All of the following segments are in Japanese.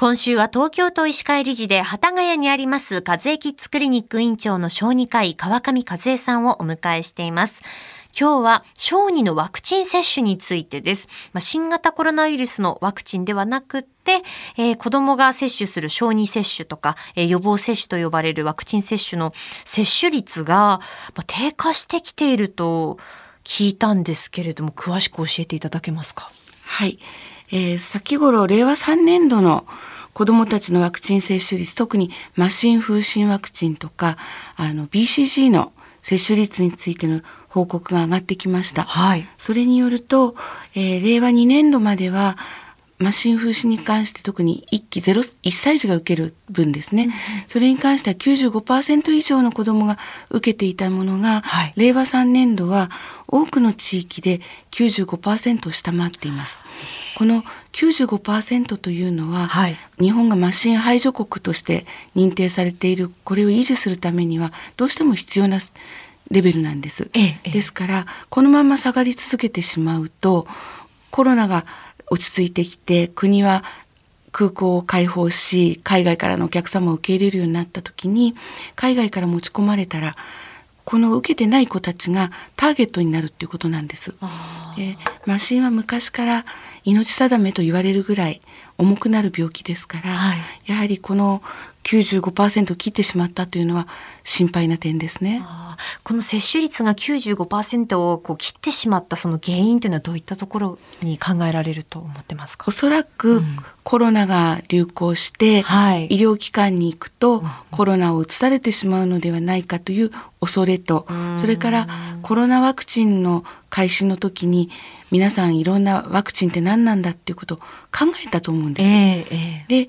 今週は東京都医師会理事で幡ヶ谷にあります和江キッズクリニック院長の小児科医川上和江さんをお迎えしています。今日は小児のワクチン接種についてです。まあ、新型コロナウイルスのワクチンではなくて、えー、子供が接種する小児接種とか、えー、予防接種と呼ばれるワクチン接種の接種率が、まあ、低下してきていると聞いたんですけれども、詳しく教えていただけますか？はい。えー、先頃令和3年度の子どもたちのワクチン接種率特にマシン風疹ワクチンとかあの BCG の接種率についての報告が上がってきました。はい、それによると、えー、令和2年度まではマシン風疹に関して特に1期0 1歳児が受ける分ですね、うん、それに関しては95%以上の子どもが受けていたものが、はい、令和3年度は多くの地域で95%を下回っています。この95%というのは、はい、日本がマシン排除国として認定されているこれを維持するためにはどうしても必要なレベルなんです。ええ、ですからこのまま下がり続けてしまうとコロナが落ち着いてきて国は空港を開放し海外からのお客様を受け入れるようになった時に海外から持ち込まれたらこの受けてない子たちがターゲットになるっていうことなんです。で麻疹は昔から命定めと言われるぐらい重くなる病気ですから、はい、やはりこの95%切ってしまったというのは心配な点ですね。この接種率が95%をこう切ってしまったその原因というのはどういったところに考えられると思ってますか？おそらく、コロナが流行して、はい、医療機関に行くと、コロナを移されてしまうのではないかという恐れと、それからコロナワクチンの開始の時に皆さんいろんなワクチンって何なんだっていうことを考えたと思うんです。えーえー、で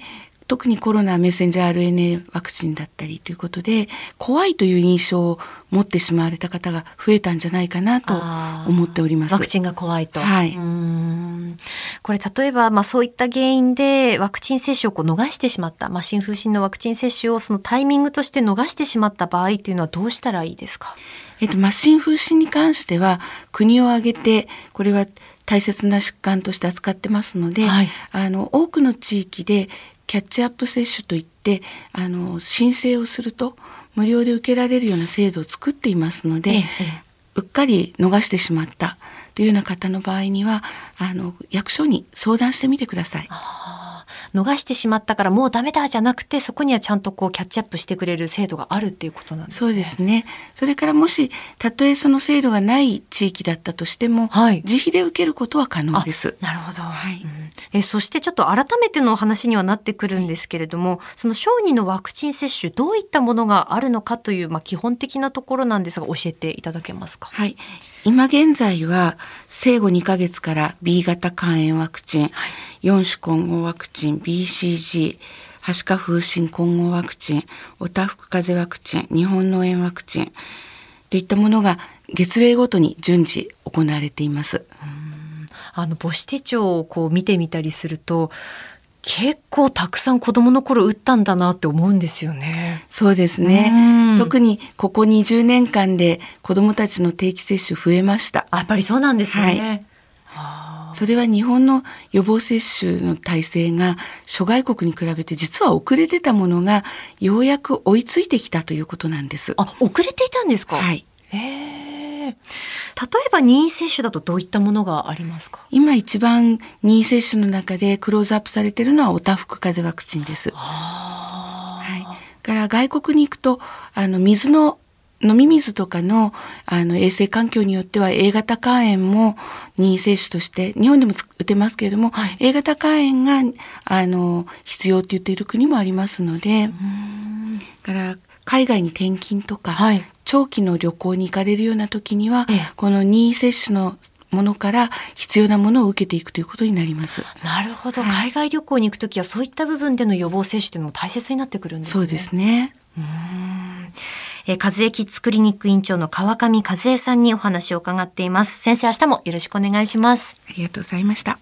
特にコロナメッセンジャー RNA ワクチンだったりということで怖いという印象を持ってしまわれた方が増えたんじゃないかなと思っております。ワクチンが怖いと。はい。これ例えば、まあそういった原因でワクチン接種をこう逃してしまった、まあ新風疹のワクチン接種をそのタイミングとして逃してしまった場合というのはどうしたらいいですか？えっと、マシン風疹に関しては国を挙げてこれは大切な疾患として扱ってますので、はい、あの多くの地域でキャッチアップ接種といってあの申請をすると無料で受けられるような制度を作っていますので、ええ、うっかり逃してしまったというような方の場合にはあの役所に相談してみてください。逃してしまったからもうダメだじゃなくてそこにはちゃんとこうキャッチアップしてくれる制度があるっていうことなんですね。そうですね。それからもしたとえその制度がない地域だったとしても、はい、自費で受けることは可能です。なるほど。はい、うん、えそしてちょっと改めての話にはなってくるんですけれども、その小児のワクチン接種どういったものがあるのかというまあ基本的なところなんですが教えていただけますか？はい。今現在は生後2ヶ月から B 型肝炎ワクチン、はい、4種混合ワクチン BCG はしか風疹混合ワクチンおたふく風邪ワクチン日本脳炎ワクチンといったものが月齢ごとに順次行われています。あの母子手帳をこう見てみたりすると結構たくさん子供の頃打ったんだなって思うんですよね。そうですね。特にここ20年間で子供たちの定期接種増えました。やっぱりそうなんですね。はい、それは日本の予防接種の体制が諸外国に比べて実は遅れてたものがようやく追いついてきたということなんです。あ、遅れていたんですか？はい。へえ。例えば任意接種だとどういったものがありますか？今一番任意接種の中でクローズアップされているのはおたふく風邪ワクチンです。はい。から外国に行くとあの水の飲み水とかのあの衛生環境によっては A 型肝炎も任意接種として日本でも打てますけれども、はい、A 型肝炎があの必要と言っている国もありますのでから海外に転勤とか、はい、長期の旅行に行かれるような時には、ええ、この任意接種のものから必要なものを受けていくということになります。なるほど、はい、海外旅行に行くときはそういった部分での予防接種というのも大切になってくるんですね。そうですね。うんえー、和江キッズクリニック院長の川上和江さんにお話を伺っています。先生、明日もよろしくお願いします。ありがとうございました。